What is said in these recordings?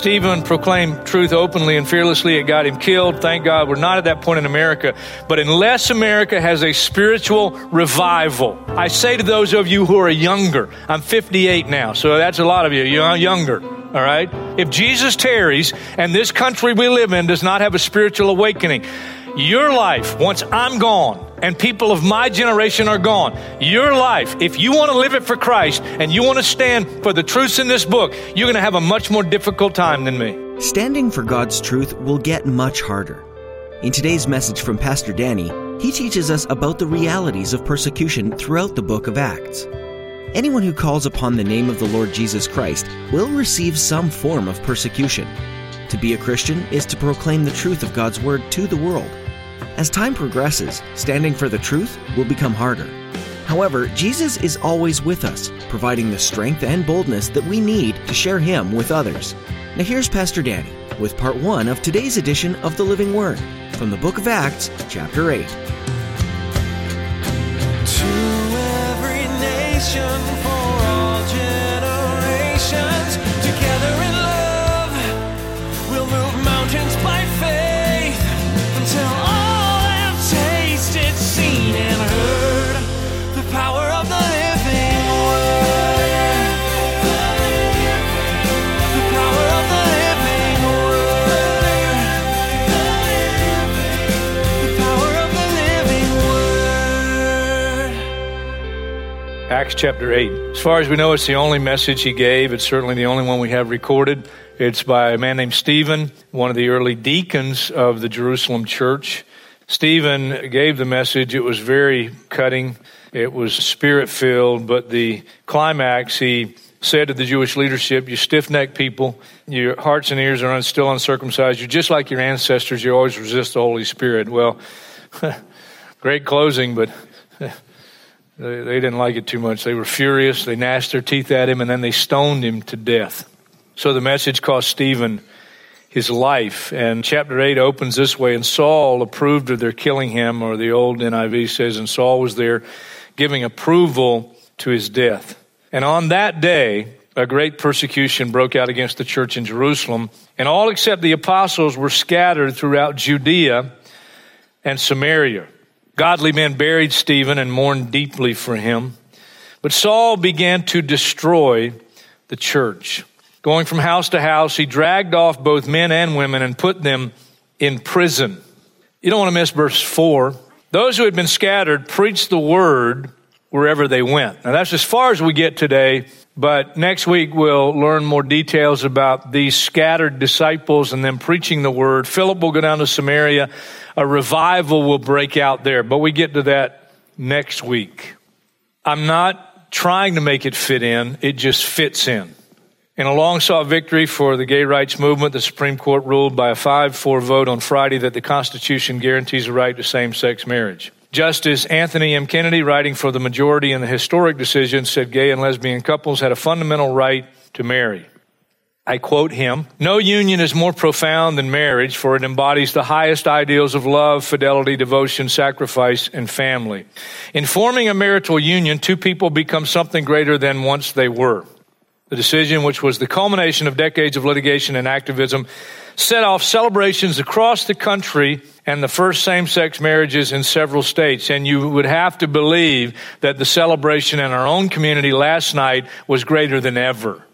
Stephen proclaimed truth openly and fearlessly. It got him killed. Thank God we're not at that point in America. But unless America has a spiritual revival, I say to those of you who are younger, I'm 58 now, so that's a lot of you, you're younger. All right? If Jesus tarries and this country we live in does not have a spiritual awakening, your life, once I'm gone and people of my generation are gone, your life, if you want to live it for Christ and you want to stand for the truths in this book, you're going to have a much more difficult time than me. Standing for God's truth will get much harder. In today's message from Pastor Danny, he teaches us about the realities of persecution throughout the book of Acts. Anyone who calls upon the name of the Lord Jesus Christ will receive some form of persecution. To be a Christian is to proclaim the truth of God's Word to the world. As time progresses, standing for the truth will become harder. However, Jesus is always with us, providing the strength and boldness that we need to share Him with others. Now, here's Pastor Danny with part one of today's edition of the Living Word from the book of Acts, chapter 8. Acts chapter 8. As far as we know, it's the only message he gave. It's certainly the only one we have recorded. It's by a man named Stephen, one of the early deacons of the Jerusalem church. Stephen gave the message. It was very cutting. It was spirit filled, but the climax, he said to the Jewish leadership, You stiff necked people, your hearts and ears are still uncircumcised. You're just like your ancestors. You always resist the Holy Spirit. Well, great closing, but they, they didn't like it too much. They were furious. They gnashed their teeth at him, and then they stoned him to death. So the message cost Stephen his life. And chapter 8 opens this way And Saul approved of their killing him, or the old NIV says, and Saul was there giving approval to his death. And on that day, a great persecution broke out against the church in Jerusalem, and all except the apostles were scattered throughout Judea and Samaria. Godly men buried Stephen and mourned deeply for him. But Saul began to destroy the church. Going from house to house, he dragged off both men and women and put them in prison. You don't want to miss verse 4. Those who had been scattered preached the word wherever they went. Now, that's as far as we get today, but next week we'll learn more details about these scattered disciples and them preaching the word. Philip will go down to Samaria. A revival will break out there, but we get to that next week. I'm not trying to make it fit in, it just fits in. In a long sought victory for the gay rights movement, the Supreme Court ruled by a 5 4 vote on Friday that the Constitution guarantees a right to same sex marriage. Justice Anthony M. Kennedy, writing for the majority in the historic decision, said gay and lesbian couples had a fundamental right to marry. I quote him No union is more profound than marriage, for it embodies the highest ideals of love, fidelity, devotion, sacrifice, and family. In forming a marital union, two people become something greater than once they were. The decision, which was the culmination of decades of litigation and activism, set off celebrations across the country and the first same sex marriages in several states. And you would have to believe that the celebration in our own community last night was greater than ever.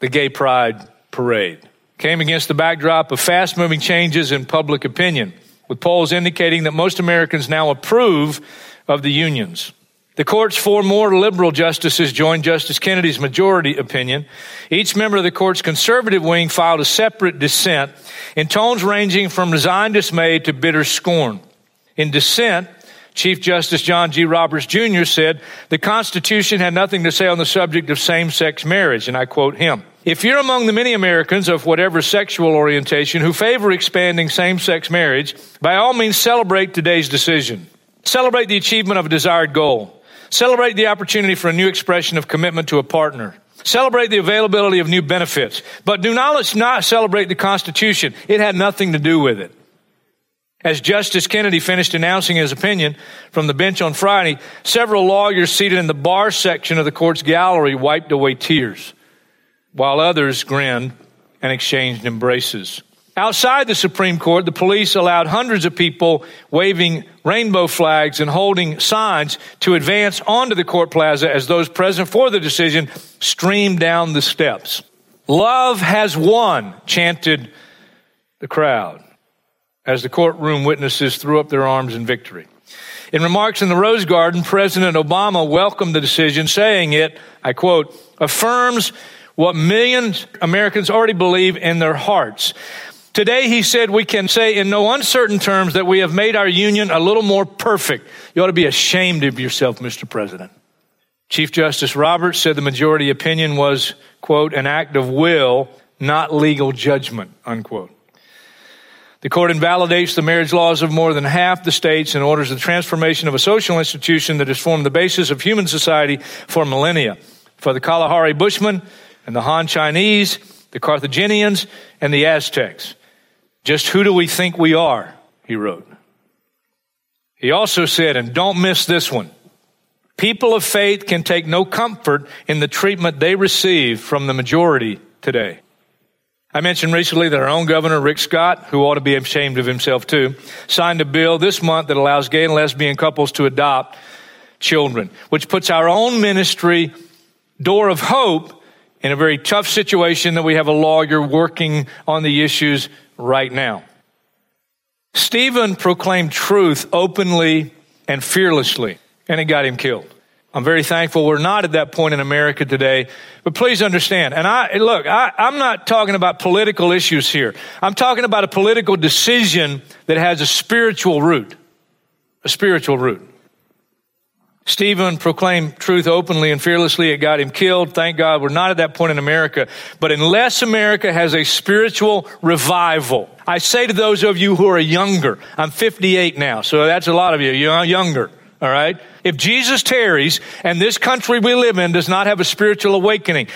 The Gay Pride Parade came against the backdrop of fast moving changes in public opinion, with polls indicating that most Americans now approve of the unions. The court's four more liberal justices joined Justice Kennedy's majority opinion. Each member of the court's conservative wing filed a separate dissent in tones ranging from resigned dismay to bitter scorn. In dissent, Chief Justice John G. Roberts Jr. said the Constitution had nothing to say on the subject of same sex marriage, and I quote him. If you're among the many Americans of whatever sexual orientation who favor expanding same sex marriage, by all means celebrate today's decision. Celebrate the achievement of a desired goal. Celebrate the opportunity for a new expression of commitment to a partner. Celebrate the availability of new benefits. But do not let's not celebrate the Constitution. It had nothing to do with it. As Justice Kennedy finished announcing his opinion from the bench on Friday, several lawyers seated in the bar section of the court's gallery wiped away tears while others grinned and exchanged embraces. Outside the Supreme Court, the police allowed hundreds of people waving rainbow flags and holding signs to advance onto the court plaza as those present for the decision streamed down the steps. Love has won, chanted the crowd as the courtroom witnesses threw up their arms in victory. In remarks in the Rose Garden, President Obama welcomed the decision, saying it, I quote, affirms what millions of Americans already believe in their hearts. Today, he said, we can say in no uncertain terms that we have made our union a little more perfect. You ought to be ashamed of yourself, Mr. President. Chief Justice Roberts said the majority opinion was, quote, an act of will, not legal judgment, unquote. The court invalidates the marriage laws of more than half the states and orders the transformation of a social institution that has formed the basis of human society for millennia. For the Kalahari Bushmen, and the Han Chinese, the Carthaginians, and the Aztecs. Just who do we think we are? He wrote. He also said, and don't miss this one. People of faith can take no comfort in the treatment they receive from the majority today. I mentioned recently that our own governor, Rick Scott, who ought to be ashamed of himself too, signed a bill this month that allows gay and lesbian couples to adopt children, which puts our own ministry, Door of Hope, in a very tough situation that we have a lawyer working on the issues right now. Stephen proclaimed truth openly and fearlessly, and it got him killed. I'm very thankful we're not at that point in America today. But please understand, and I look, I, am not talking about political issues here. I'm talking about a political decision that has a spiritual root. A spiritual root. Stephen proclaimed truth openly and fearlessly. It got him killed. Thank God we're not at that point in America. But unless America has a spiritual revival, I say to those of you who are younger, I'm 58 now, so that's a lot of you, you're younger. All right? If Jesus tarries and this country we live in does not have a spiritual awakening,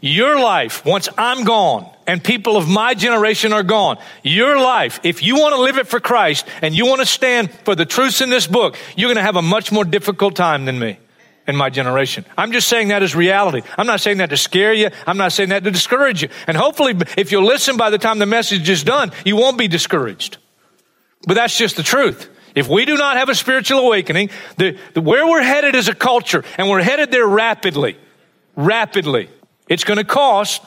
your life, once I'm gone and people of my generation are gone, your life, if you want to live it for Christ and you want to stand for the truths in this book, you're going to have a much more difficult time than me in my generation. I'm just saying that as reality. I'm not saying that to scare you. I'm not saying that to discourage you. And hopefully, if you'll listen by the time the message is done, you won't be discouraged. But that's just the truth. If we do not have a spiritual awakening, the, the, where we're headed is a culture, and we're headed there rapidly, rapidly, it's going to cost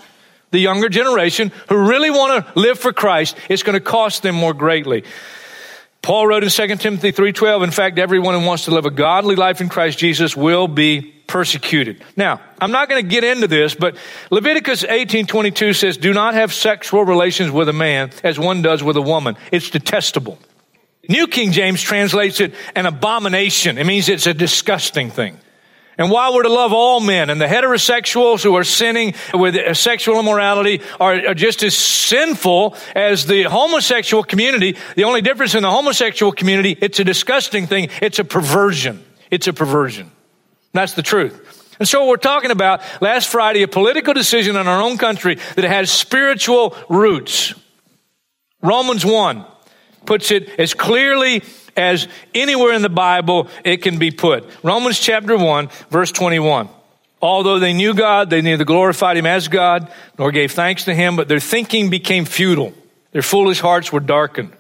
the younger generation who really want to live for Christ, it's going to cost them more greatly. Paul wrote in 2 Timothy 3:12, in fact, everyone who wants to live a godly life in Christ Jesus will be persecuted. Now, I'm not going to get into this, but Leviticus 18:22 says, "Do not have sexual relations with a man as one does with a woman. It's detestable." New King James translates it an abomination. It means it's a disgusting thing. And while we're to love all men, and the heterosexuals who are sinning with sexual immorality are, just as sinful as the homosexual community, the only difference in the homosexual community, it's a disgusting thing. It's a perversion. It's a perversion. That's the truth. And so we're talking about last Friday, a political decision in our own country that has spiritual roots. Romans 1 puts it as clearly as anywhere in the Bible it can be put. Romans chapter 1, verse 21. Although they knew God, they neither glorified him as God nor gave thanks to him, but their thinking became futile. Their foolish hearts were darkened.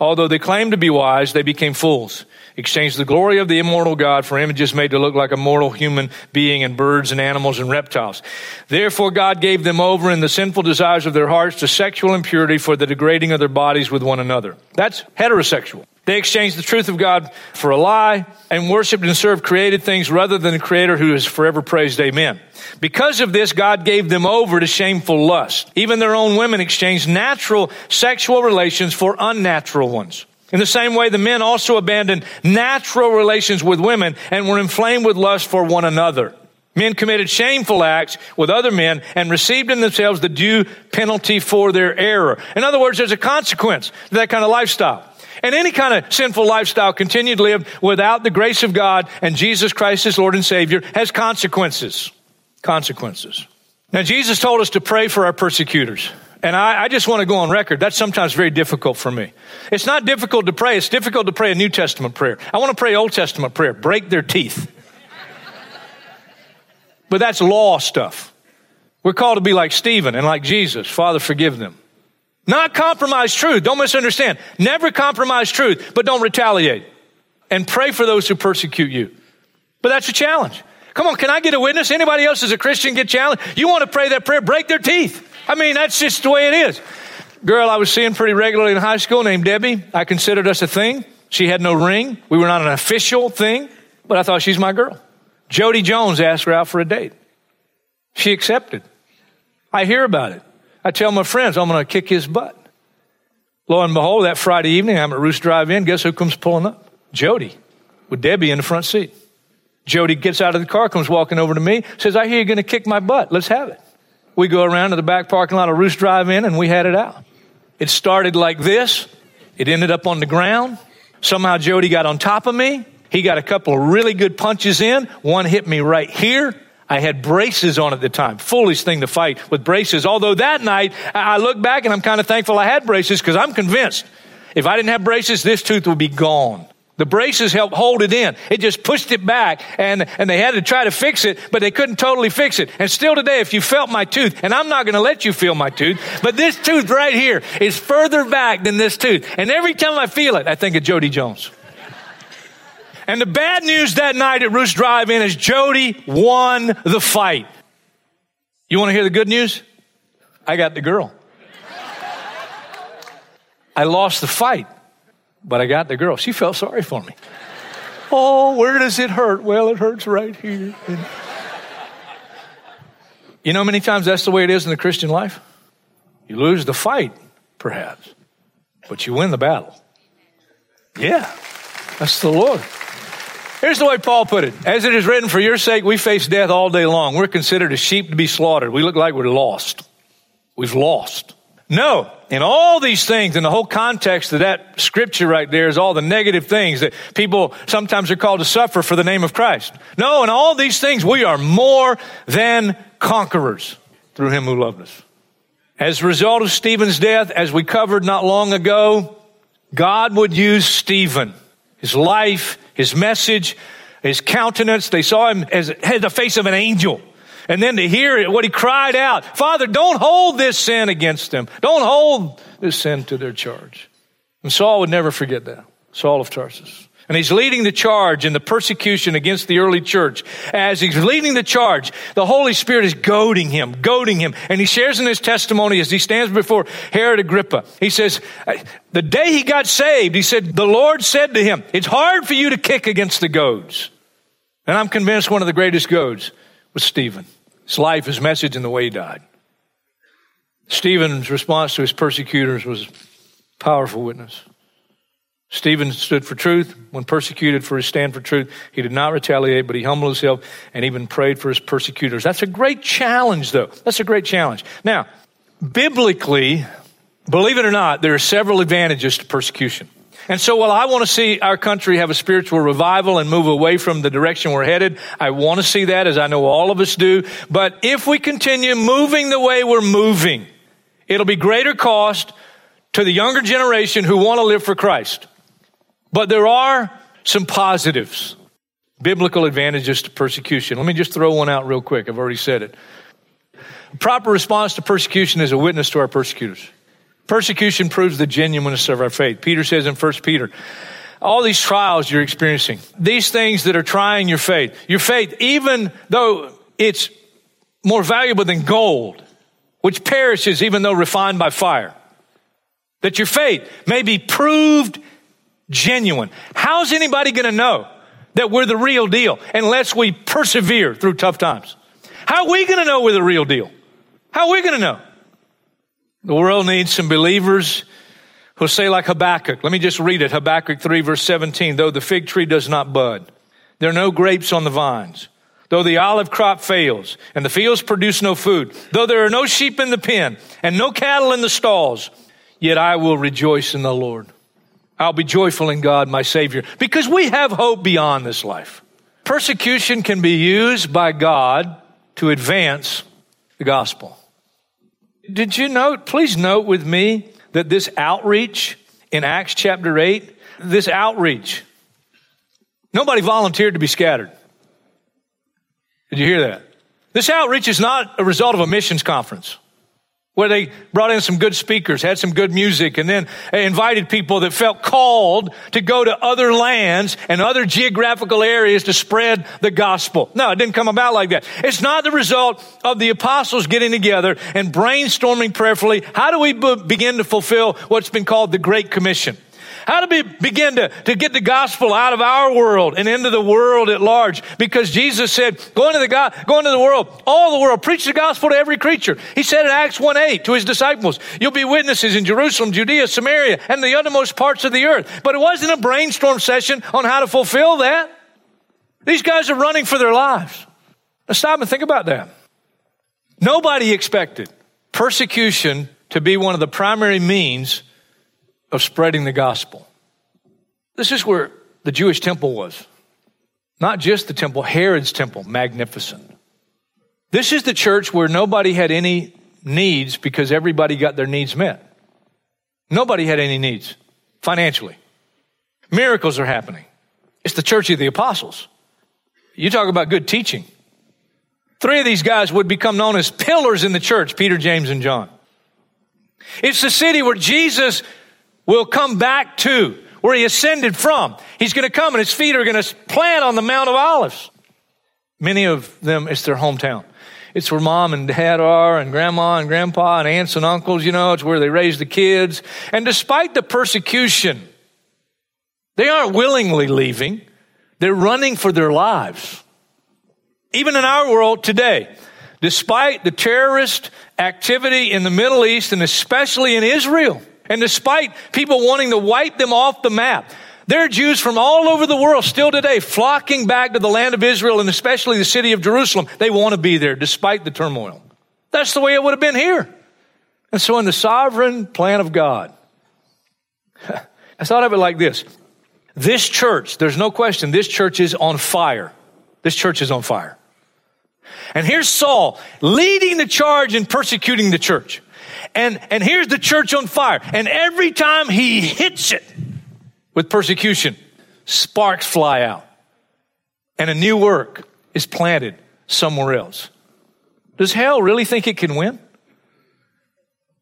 Although they claimed to be wise, they became fools exchanged the glory of the immortal God for images made to look like a mortal human being and birds and animals and reptiles. Therefore God gave them over in the sinful desires of their hearts to sexual impurity for the degrading of their bodies with one another. That's heterosexual. They exchanged the truth of God for a lie and worshiped and served created things rather than the creator who is forever praised. Amen. Because of this, God gave them over to shameful lust. Even their own women exchanged natural sexual relations for unnatural ones. In the same way, the men also abandoned natural relations with women and were inflamed with lust for one another. Men committed shameful acts with other men and received in themselves the due penalty for their error. In other words, there's a consequence to that kind of lifestyle. And any kind of sinful lifestyle continued lived without the grace of God and Jesus Christ as Lord and Savior has consequences. Consequences. Now, Jesus told us to pray for our persecutors. And I, I, just want to go on record. That's sometimes very difficult for me. It's not difficult to pray. It's difficult to pray a New Testament prayer. I want to pray Old Testament prayer. Break their teeth. but that's law stuff. We're called to be like Stephen and like Jesus. Father, forgive them. Not compromise truth. Don't misunderstand. Never compromise truth, but don't retaliate. And pray for those who persecute you. But that's a challenge. Come on, can I get a witness? Anybody else as a Christian get challenged? You want to pray that prayer, break their teeth. I mean, that's just the way it is. Girl I was seeing pretty regularly in high school named Debbie. I considered us a thing. She had no ring. We were not an official thing, but I thought she's my girl. Jody Jones asked her out for a date. She accepted. I hear about it. I tell my friends I'm going to kick his butt. Lo and behold, that Friday evening, I'm at Roost Drive In. Guess who comes pulling up? Jody, with Debbie in the front seat. Jody gets out of the car, comes walking over to me, says, I hear you're going to kick my butt. Let's have it. We go around to the back parking lot of Roost Drive In and we had it out. It started like this. It ended up on the ground. Somehow Jody got on top of me. He got a couple of really good punches in. One hit me right here. I had braces on at the time. Foolish thing to fight with braces. Although that night, I look back and I'm kind of thankful I had braces because I'm convinced if I didn't have braces, this tooth would be gone. The braces helped hold it in. It just pushed it back and, and they had to try to fix it, but they couldn't totally fix it. And still today, if you felt my tooth, and I'm not going to let you feel my tooth, but this tooth right here is further back than this tooth. And every time I feel it, I think of Jody Jones. And the bad news that night at Roost Drive In is Jody won the fight. You want to hear the good news? I got the girl. I lost the fight. But I got the girl. She felt sorry for me. oh, where does it hurt? Well, it hurts right here. you know, many times that's the way it is in the Christian life. You lose the fight, perhaps, but you win the battle. Yeah, that's the Lord. Here's the way Paul put it. As it is written, for your sake, we face death all day long. We're considered as sheep to be slaughtered. We look like we're lost. We've lost. No, in all these things, in the whole context of that scripture right there is all the negative things that people sometimes are called to suffer for the name of Christ. No, in all these things, we are more than conquerors through him who loved us. As a result of Stephen's death, as we covered not long ago, God would use Stephen, his life, his message, his countenance. They saw him as had the face of an angel. And then to hear it, what he cried out, Father, don't hold this sin against them. Don't hold this sin to their charge. And Saul would never forget that. Saul of Tarsus. And he's leading the charge in the persecution against the early church. As he's leading the charge, the Holy Spirit is goading him, goading him. And he shares in his testimony as he stands before Herod Agrippa. He says, uh, the day he got saved, he said, the Lord said to him, it's hard for you to kick against the goads. And I'm convinced one of the greatest goads was Stephen his life, his message, and the way he died. Stephen's response to his persecutors was powerful witness. Stephen stood for truth when persecuted for his stand for truth. He did not retaliate, but he humbled himself and even prayed for his persecutors. That's a great challenge, though. That's a great challenge. Now, biblically, believe it or not, there are several advantages to persecution. And so while I want to see our country have a spiritual revival and move away from the direction we're headed, I want to see that as I know all of us do. But if we continue moving the way we're moving, it'll be greater cost to the younger generation who want to live for Christ. But there are some positives, biblical advantages to persecution. Let me just throw one out real quick. I've already said it. Proper response to persecution is a witness to our persecutors. Persecution proves the genuineness of our faith. Peter says in 1 Peter, all these trials you're experiencing, these things that are trying your faith, your faith, even though it's more valuable than gold, which perishes even though refined by fire, that your faith may be proved genuine. How's anybody going to know that we're the real deal unless we persevere through tough times? How are we going to know we're the real deal? How are we going to know? The world needs some believers who say like Habakkuk. Let me just read it. Habakkuk 3 verse 17. Though the fig tree does not bud, there are no grapes on the vines. Though the olive crop fails and the fields produce no food, though there are no sheep in the pen and no cattle in the stalls, yet I will rejoice in the Lord. I'll be joyful in God, my Savior, because we have hope beyond this life. Persecution can be used by God to advance the gospel. Did you note, please note with me that this outreach in Acts chapter 8, this outreach, nobody volunteered to be scattered. Did you hear that? This outreach is not a result of a missions conference where they brought in some good speakers, had some good music, and then invited people that felt called to go to other lands and other geographical areas to spread the gospel. No, it didn't come about like that. It's not the result of the apostles getting together and brainstorming prayerfully. How do we begin to fulfill what's been called the Great Commission? How do we begin to, to get the gospel out of our world and into the world at large? Because Jesus said, go into the God, go into the world, all the world, preach the gospel to every creature. He said in Acts 1 8 to his disciples, you'll be witnesses in Jerusalem, Judea, Samaria, and the uttermost parts of the earth. But it wasn't a brainstorm session on how to fulfill that. These guys are running for their lives. Now stop and think about that. Nobody expected persecution to be one of the primary means of spreading the gospel. This is where the Jewish temple was. Not just the temple, Herod's temple, magnificent. This is the church where nobody had any needs because everybody got their needs met. Nobody had any needs financially. Miracles are happening. It's the church of the apostles. You talk about good teaching. Three of these guys would become known as pillars in the church Peter, James, and John. It's the city where Jesus will come back to where he ascended from. He's going to come and his feet are going to plant on the Mount of Olives. Many of them, it's their hometown. It's where mom and dad are, and grandma and grandpa, and aunts and uncles, you know, it's where they raise the kids. And despite the persecution, they aren't willingly leaving, they're running for their lives. Even in our world today, despite the terrorist activity in the Middle East and especially in Israel, and despite people wanting to wipe them off the map, there are Jews from all over the world still today flocking back to the land of Israel and especially the city of Jerusalem. They want to be there despite the turmoil. That's the way it would have been here. And so in the sovereign plan of God, I thought of it like this. This church, there's no question, this church is on fire. This church is on fire. And here's Saul leading the charge in persecuting the church. And, and here's the church on fire. And every time he hits it with persecution, sparks fly out. And a new work is planted somewhere else. Does hell really think it can win?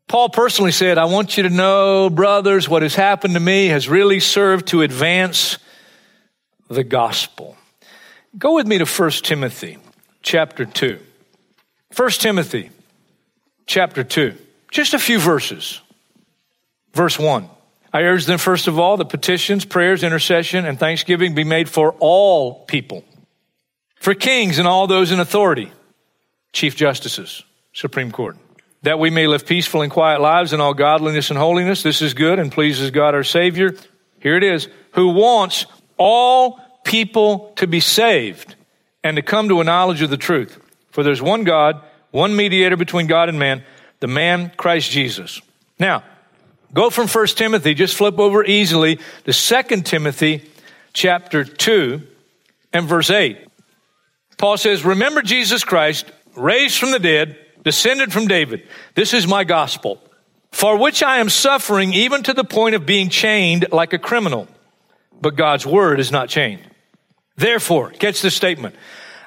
Paul personally said, I want you to know, brothers, what has happened to me has really served to advance the gospel. Go with me to 1 Timothy chapter 2. 1 Timothy chapter 2. Just a few verses. Verse 1. I urge them, first of all, that petitions, prayers, intercession, and thanksgiving be made for all people, for kings and all those in authority, chief justices, Supreme Court, that we may live peaceful and quiet lives in all godliness and holiness. This is good and pleases God our Savior. Here it is, who wants all people to be saved and to come to a knowledge of the truth. For there's one God, one mediator between God and man the man Christ Jesus. Now, go from 1 Timothy, just flip over easily to 2 Timothy chapter 2 and verse 8. Paul says, Remember Jesus Christ, raised from the dead, descended from David. This is my gospel, for which I am suffering even to the point of being chained like a criminal. But God's word is not chained. Therefore, catch the statement.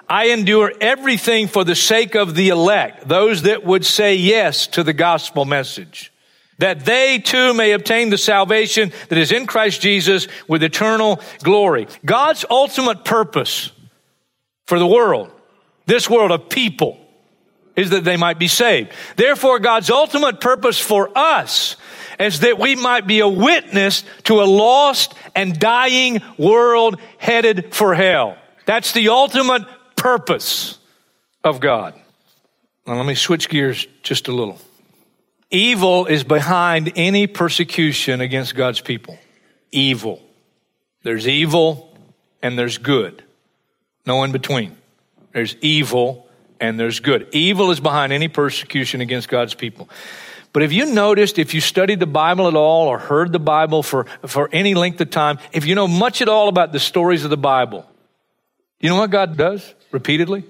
I endure everything for the sake of the elect, those that would say yes to the gospel message, that they too may obtain the salvation that is in Christ Jesus with eternal glory. God's ultimate purpose for the world, this world of people, is that they might be saved. Therefore, God's ultimate purpose for us is that we might be a witness to a lost and dying world headed for hell. That's the ultimate purpose of God. Now, let me switch gears just a little. Evil is behind any persecution against God's people. Evil. There's evil and there's good. No in between. There's evil and there's good. Evil is behind any persecution against God's people. But have you noticed, if you studied the Bible at all or heard the Bible for, for any length of time, if you know much at all about the stories of the Bible, you know what God does repeatedly?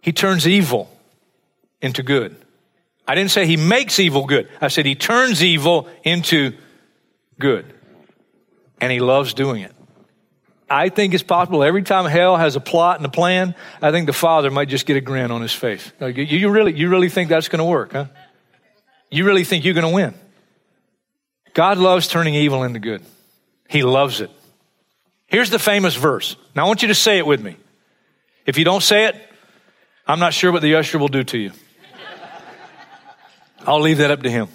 He turns evil into good. I didn't say he makes evil good. I said he turns evil into good. And he loves doing it. I think it's possible every time hell has a plot and a plan, I think the father might just get a grin on his face. Like, you, you really, you really think that's going to work, huh? You really think you're going to win? God loves turning evil into good. He loves it. Here's the famous verse. Now I want you to say it with me. If you don't say it, I'm not sure what the usher will do to you. I'll leave that up to him.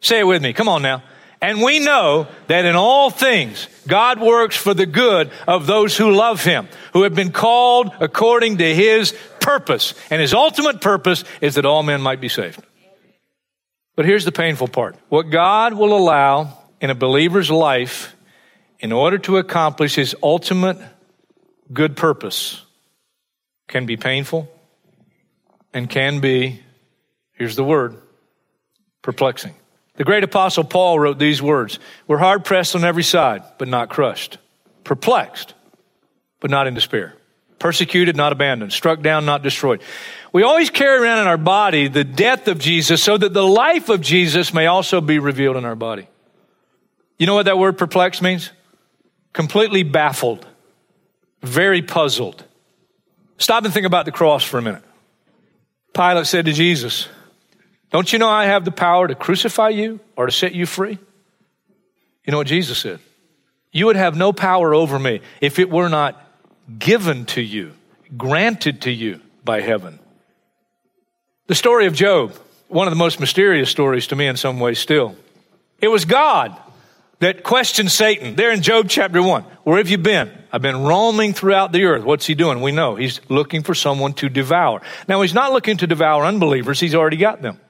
Say it with me. Come on now. And we know that in all things, God works for the good of those who love Him, who have been called according to His purpose. And His ultimate purpose is that all men might be saved. But here's the painful part. What God will allow in a believer's life in order to accomplish His ultimate good purpose can be painful and can be, here's the word, perplexing. The great apostle Paul wrote these words We're hard pressed on every side, but not crushed, perplexed, but not in despair, persecuted, not abandoned, struck down, not destroyed. We always carry around in our body the death of Jesus so that the life of Jesus may also be revealed in our body. You know what that word perplexed means? Completely baffled, very puzzled. Stop and think about the cross for a minute. Pilate said to Jesus, don't you know I have the power to crucify you or to set you free? You know what Jesus said? You would have no power over me if it were not given to you, granted to you by heaven. The story of Job, one of the most mysterious stories to me in some ways still. It was God that questioned Satan there in Job chapter 1. Where have you been? I've been roaming throughout the earth. What's he doing? We know he's looking for someone to devour. Now, he's not looking to devour unbelievers, he's already got them.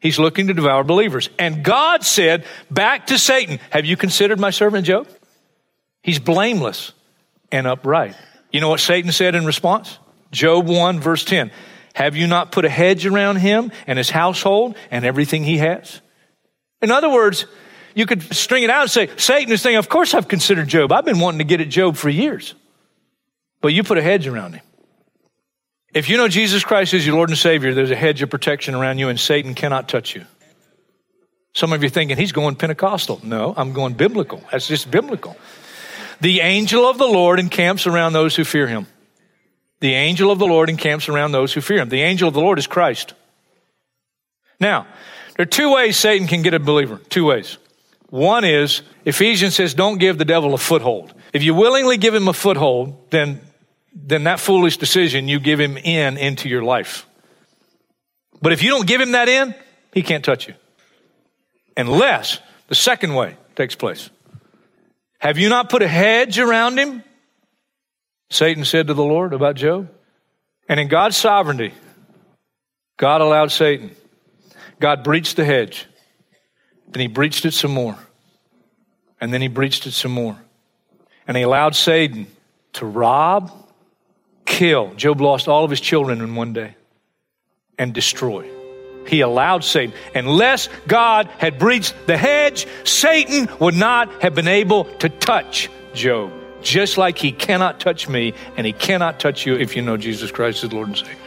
He's looking to devour believers. And God said back to Satan, Have you considered my servant Job? He's blameless and upright. You know what Satan said in response? Job 1, verse 10. Have you not put a hedge around him and his household and everything he has? In other words, you could string it out and say, Satan is saying, Of course I've considered Job. I've been wanting to get at Job for years. But you put a hedge around him. If you know Jesus Christ is your Lord and Savior, there's a hedge of protection around you and Satan cannot touch you. Some of you are thinking he's going Pentecostal. No, I'm going biblical. That's just biblical. The angel of the Lord encamps around those who fear him. The angel of the Lord encamps around those who fear him. The angel of the Lord is Christ. Now, there are two ways Satan can get a believer. Two ways. One is Ephesians says, don't give the devil a foothold. If you willingly give him a foothold, then then that foolish decision, you give him in into your life. But if you don't give him that in, he can't touch you. Unless the second way takes place. Have you not put a hedge around him? Satan said to the Lord about Job. And in God's sovereignty, God allowed Satan. God breached the hedge. Then he breached it some more. And then he breached it some more. And he allowed Satan to rob, kill. Job lost all of his children in one day and destroy. He allowed Satan. Unless God had breached the hedge, Satan would not have been able to touch Job. Just like he cannot touch me and he cannot touch you if you know Jesus Christ as Lord and Savior.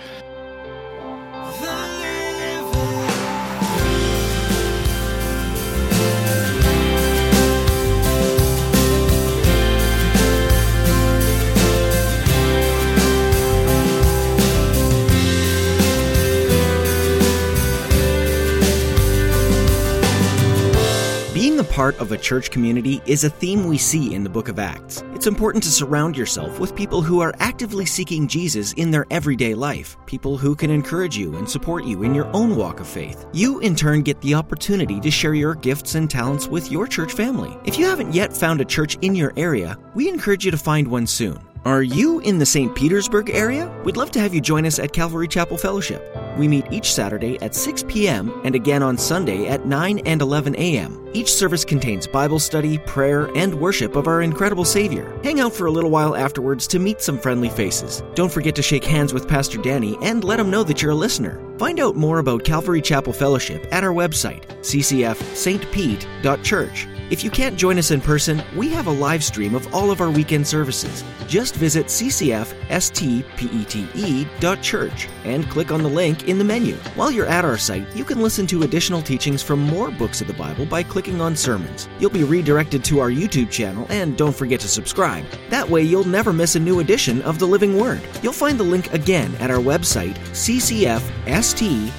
Being a part of a church community is a theme we see in the book of Acts. It's important to surround yourself with people who are actively seeking Jesus in their everyday life, people who can encourage you and support you in your own walk of faith. You, in turn, get the opportunity to share your gifts and talents with your church family. If you haven't yet found a church in your area, we encourage you to find one soon. Are you in the St. Petersburg area? We'd love to have you join us at Calvary Chapel Fellowship. We meet each Saturday at 6 p.m. and again on Sunday at 9 and 11 a.m. Each service contains Bible study, prayer, and worship of our incredible Savior. Hang out for a little while afterwards to meet some friendly faces. Don't forget to shake hands with Pastor Danny and let him know that you're a listener. Find out more about Calvary Chapel Fellowship at our website, ccfstpete.church. If you can't join us in person, we have a live stream of all of our weekend services. Just visit ccfstpete.church and click on the link in the menu. While you're at our site, you can listen to additional teachings from more books of the Bible by clicking on sermons. You'll be redirected to our YouTube channel and don't forget to subscribe. That way you'll never miss a new edition of the Living Word. You'll find the link again at our website, ccfstpete.church.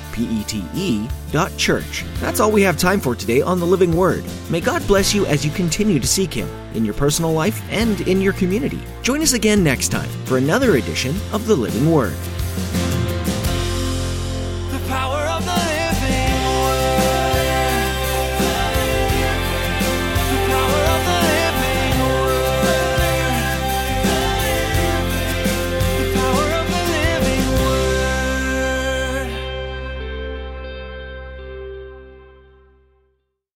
That's all we have time for today on the Living Word. May God bless you as you continue to seek Him in your personal life and in your community. Join us again next time for another edition of the Living Word.